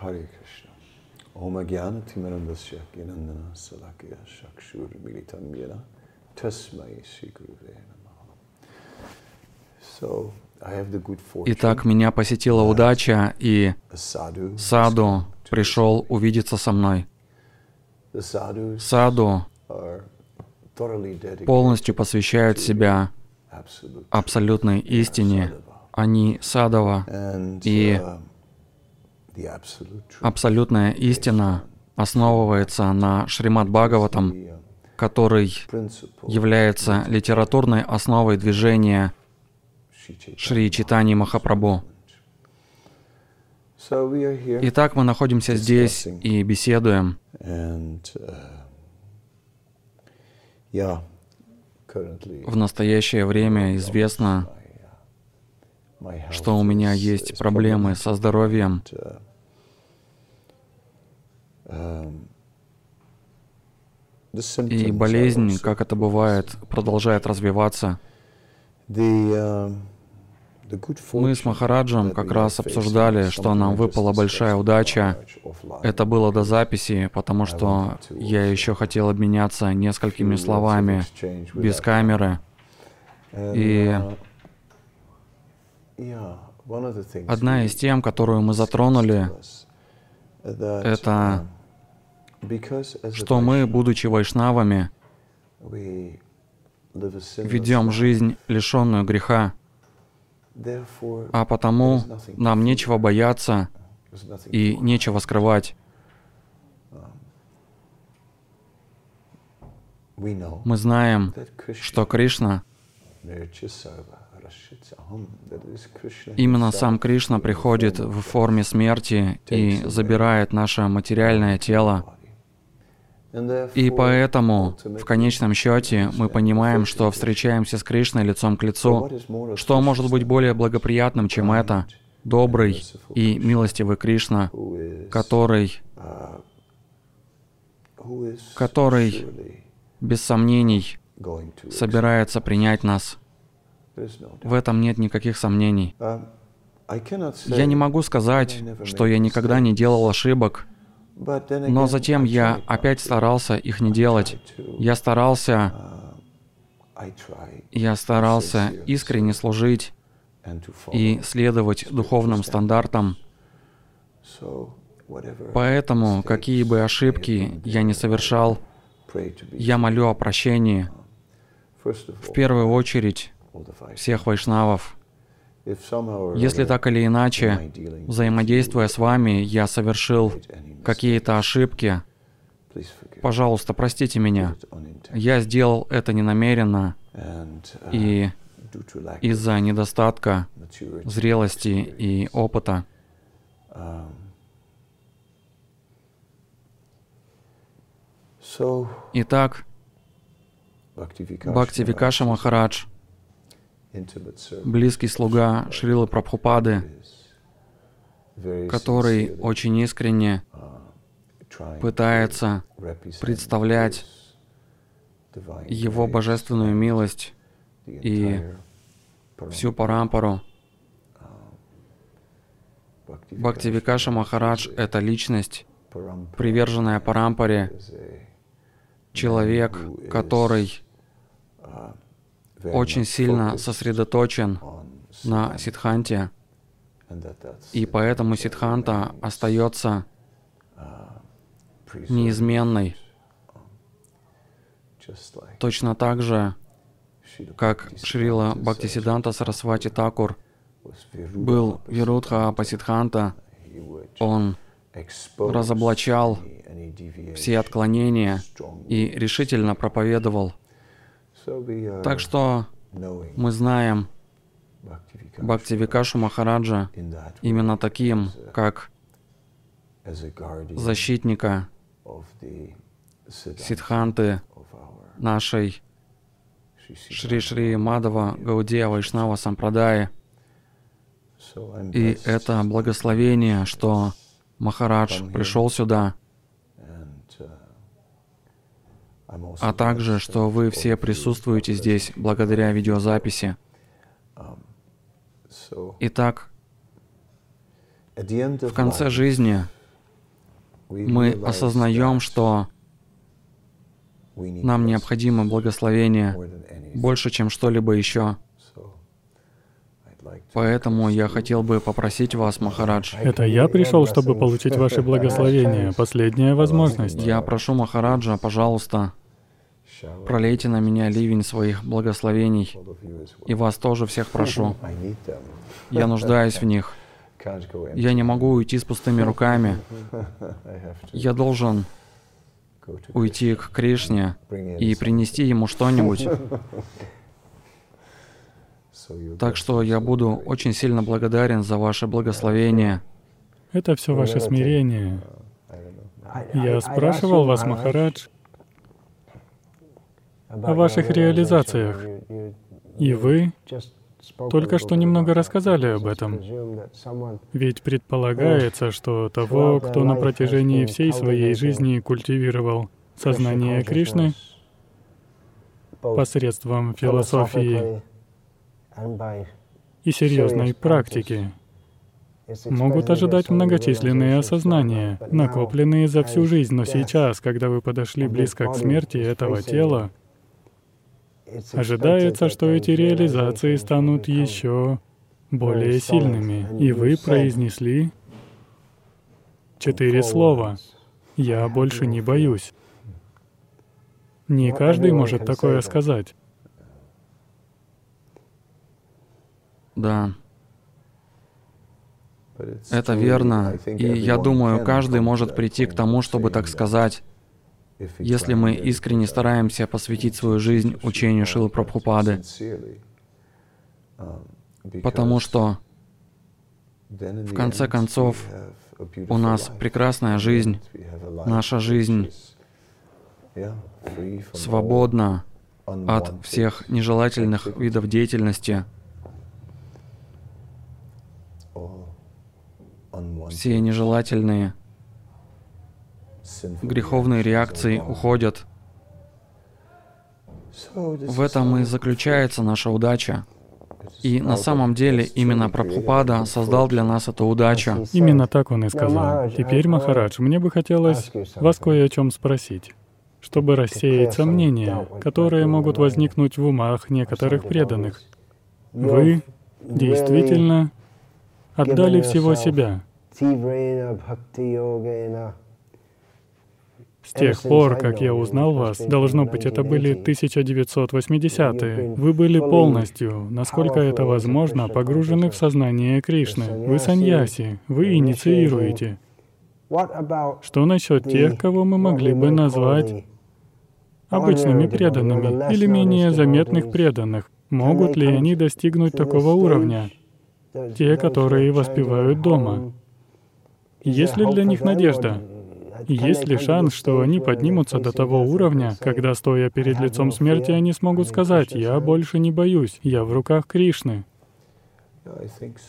Hare Krishna. Om Agyana Timarandasya Ginandana Salakya Shakshur Militam Yena Tasmai Sri Guruve. So. Итак, меня посетила удача, и Саду пришел увидеться со мной. Саду полностью посвящают себя абсолютной истине. Они садова, И абсолютная истина основывается на Шримад Бхагаватам, который является литературной основой движения. Шри Читани Махапрабху. Итак, мы находимся здесь и беседуем. uh, В настоящее время известно, что у меня есть проблемы со здоровьем, и болезнь, как это бывает, продолжает развиваться. Мы с Махараджем как раз обсуждали, что нам выпала большая удача. Это было до записи, потому что я еще хотел обменяться несколькими словами без камеры. И Одна из тем, которую мы затронули, это что мы, будучи вайшнавами, ведем жизнь, лишенную греха, а потому нам нечего бояться и нечего скрывать. Мы знаем, что Кришна, Именно сам Кришна приходит в форме смерти и забирает наше материальное тело. И поэтому, в конечном счете, мы понимаем, что встречаемся с Кришной лицом к лицу. Что может быть более благоприятным, чем это? Добрый и милостивый Кришна, который, который без сомнений, собирается принять нас. В этом нет никаких сомнений. Um, Я не могу сказать, что я никогда не делал ошибок, но затем я tried опять старался их не делать. Я старался, tried я старался искренне служить и следовать духовным стандартам. Поэтому, какие бы ошибки я не совершал, я молю о прощении. В первую очередь всех вайшнавов. Если так или иначе, взаимодействуя с вами, я совершил какие-то ошибки, пожалуйста, простите меня. Я сделал это ненамеренно uh, и из-за недостатка зрелости и опыта. um, Итак, Бхакти Викаша Махарадж, близкий слуга Шрилы Прабхупады, который очень искренне uh, пытается представлять его божественную милость и всю парампару. Бхакти Викаша Махарадж — это личность, приверженная парампаре, человек, который очень сильно сосредоточен на Сидханте, и поэтому Сидханта остается uh, preserved, неизменной, точно так же, как Шрила Бхактисиданта Сарасвати Такур был. Вирудха would он разоблачал все отклонения и решительно проповедовал. Так что мы знаем Bhaktivikasha Бхакти Викашу Махараджа именно таким, как защитника Сидханты нашей Шри. Шри Мадава Гаудия Вайшнава Сампрадаи. И это благословение, что Махарадж пришел сюда, а также, что вы все присутствуете здесь благодаря видеозаписи. Итак, в конце жизни мы осознаем, что нам необходимо благословение больше, чем что-либо еще. Поэтому я хотел бы попросить вас, Махарадж. Это я пришел, чтобы получить ваше благословение. Последняя возможность. Я прошу Махараджа, пожалуйста, пролейте на меня ливень своих благословений. И вас тоже всех прошу. Я нуждаюсь в них. Я не могу уйти с пустыми руками. Я должен уйти к Кришне и принести ему что-нибудь. Так что я буду очень сильно благодарен за ваше благословение. Это все ваше смирение. Я спрашивал вас, Махарадж, о ваших реализациях. И вы только что немного рассказали об этом. Ведь предполагается, что того, кто на протяжении всей своей жизни культивировал сознание Кришны посредством философии и серьезной практики, могут ожидать многочисленные осознания, накопленные за всю жизнь, но сейчас, когда вы подошли близко к смерти этого тела, Ожидается, что эти реализации станут еще более сильными. И вы произнесли четыре слова. «Я больше не боюсь». Не каждый может такое сказать. Да. Это верно. И я думаю, каждый может прийти к тому, чтобы так сказать. Если мы искренне стараемся посвятить свою жизнь учению Шилы Прабхупады, потому что в конце концов у нас прекрасная жизнь, наша жизнь свободна от всех нежелательных видов деятельности, все нежелательные греховные реакции уходят. В этом и заключается наша удача. И на самом деле именно Прабхупада создал для нас эту удачу. Именно так он и сказал. Теперь, Махарадж, мне бы хотелось вас кое о чем спросить, чтобы рассеять сомнения, которые могут возникнуть в умах некоторых преданных. Вы действительно отдали всего себя. С тех пор, как я узнал вас, должно быть, это были 1980-е, вы были полностью, насколько это возможно, погружены в сознание Кришны. Вы саньяси, вы инициируете. Что насчет тех, кого мы могли бы назвать обычными преданными или менее заметных преданных? Могут ли они достигнуть такого уровня? Те, которые воспевают дома. Есть ли для них надежда? Есть ли шанс, что они поднимутся до того уровня, когда, стоя перед лицом смерти, они смогут сказать, «Я больше не боюсь, я в руках Кришны».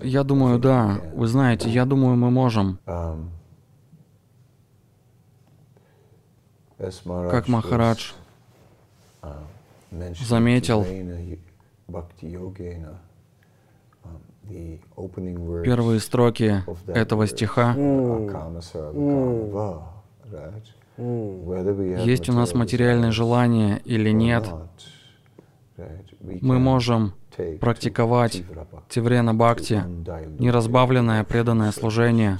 Я думаю, да. Вы знаете, я думаю, мы можем. Как Махарадж заметил, первые строки этого стиха. Есть у нас материальное желание или нет, мы можем практиковать Тиврена Бхакти, неразбавленное преданное служение.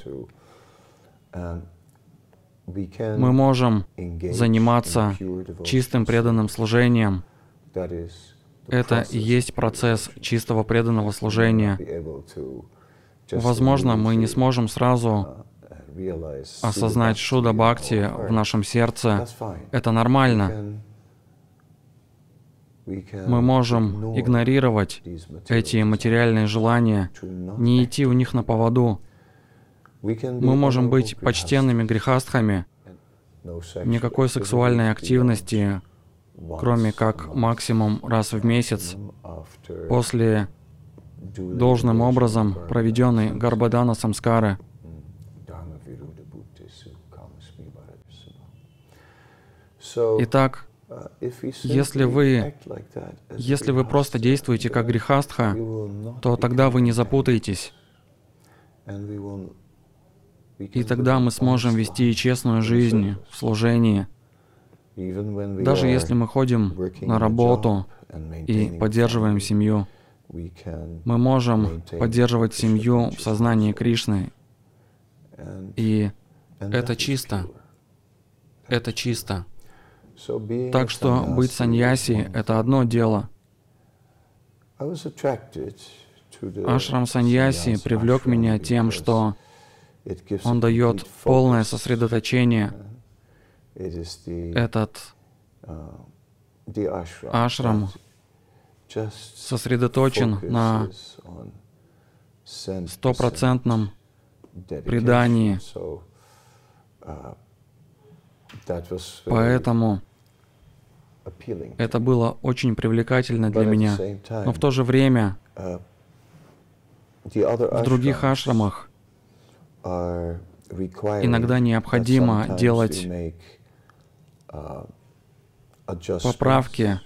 Мы можем заниматься чистым преданным служением. Это и есть процесс чистого преданного служения. Возможно, мы не сможем сразу осознать Шуда Бхакти в нашем сердце, это нормально. Мы можем игнорировать эти материальные желания, не идти у них на поводу. Мы можем быть почтенными грехастхами, никакой сексуальной активности, кроме как максимум раз в месяц после должным образом проведенной Гарбадана Самскары. Итак, если вы, если вы просто действуете как грехастха, то тогда вы не запутаетесь. И тогда мы сможем вести честную жизнь в служении. Даже если мы ходим на работу и поддерживаем семью, мы можем поддерживать семью в сознании Кришны. И это чисто. Это чисто. Так что быть саньяси — это одно дело. Ашрам саньяси привлек меня тем, что он дает полное сосредоточение. Этот ашрам сосредоточен на стопроцентном предании. Поэтому это было очень привлекательно для меня. Но в то же время в других ашрамах иногда необходимо делать поправки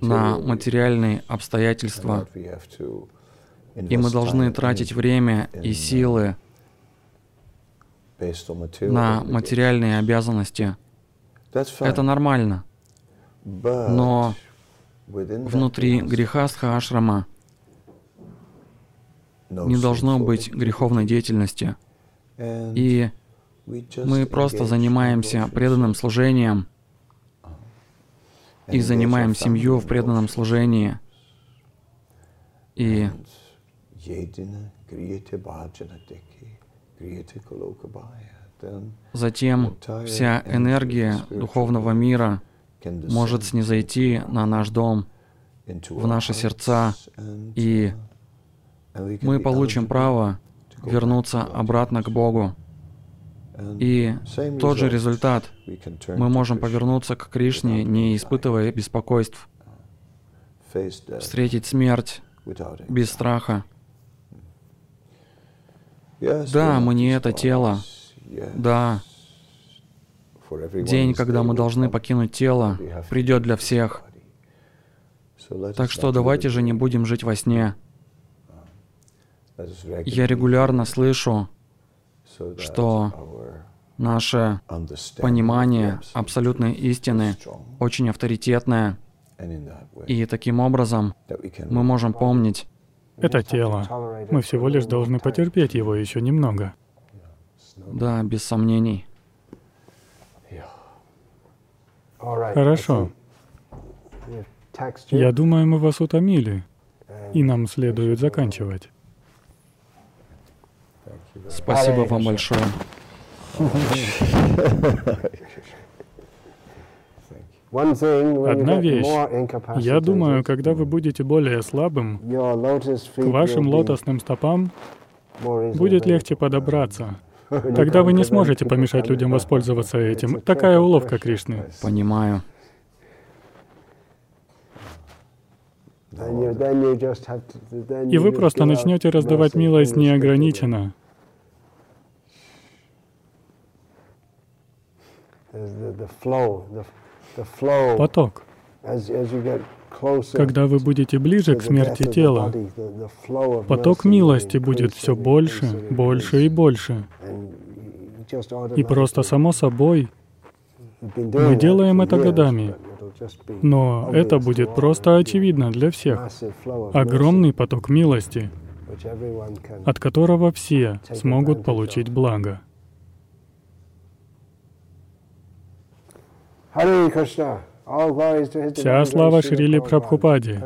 на материальные обстоятельства, и мы должны тратить время и силы на материальные обязанности. Это нормально. Но внутри грехастха ашрама не должно быть греховной деятельности. И мы просто занимаемся преданным служением и занимаем семью в преданном служении. И затем вся энергия духовного мира может снизойти на наш дом, в наши сердца, и мы получим право вернуться обратно к Богу. И тот же результат. Мы можем повернуться к Кришне, не испытывая беспокойств, встретить смерть без страха. Да, мы не это тело. Да. День, когда мы должны покинуть тело, придет для всех. Так что давайте же не будем жить во сне. Я регулярно слышу, что наше понимание абсолютной истины очень авторитетное, и таким образом мы можем помнить, это тело. Мы всего лишь должны потерпеть его еще немного. Да, без сомнений. Хорошо. Я думаю, мы вас утомили, и нам следует заканчивать. Спасибо вам большое. Одна вещь. Я думаю, когда вы будете более слабым, к вашим лотосным стопам будет легче подобраться. Тогда вы не сможете помешать людям воспользоваться этим. Такая уловка Кришны. Понимаю. И вы просто начнете раздавать милость неограниченно. Поток. Когда вы будете ближе к смерти тела, поток милости будет все больше, больше и больше. И просто само собой, мы делаем это годами, но это будет просто очевидно для всех. Огромный поток милости, от которого все смогут получить благо. Вся слава Шрили Прабхупаде.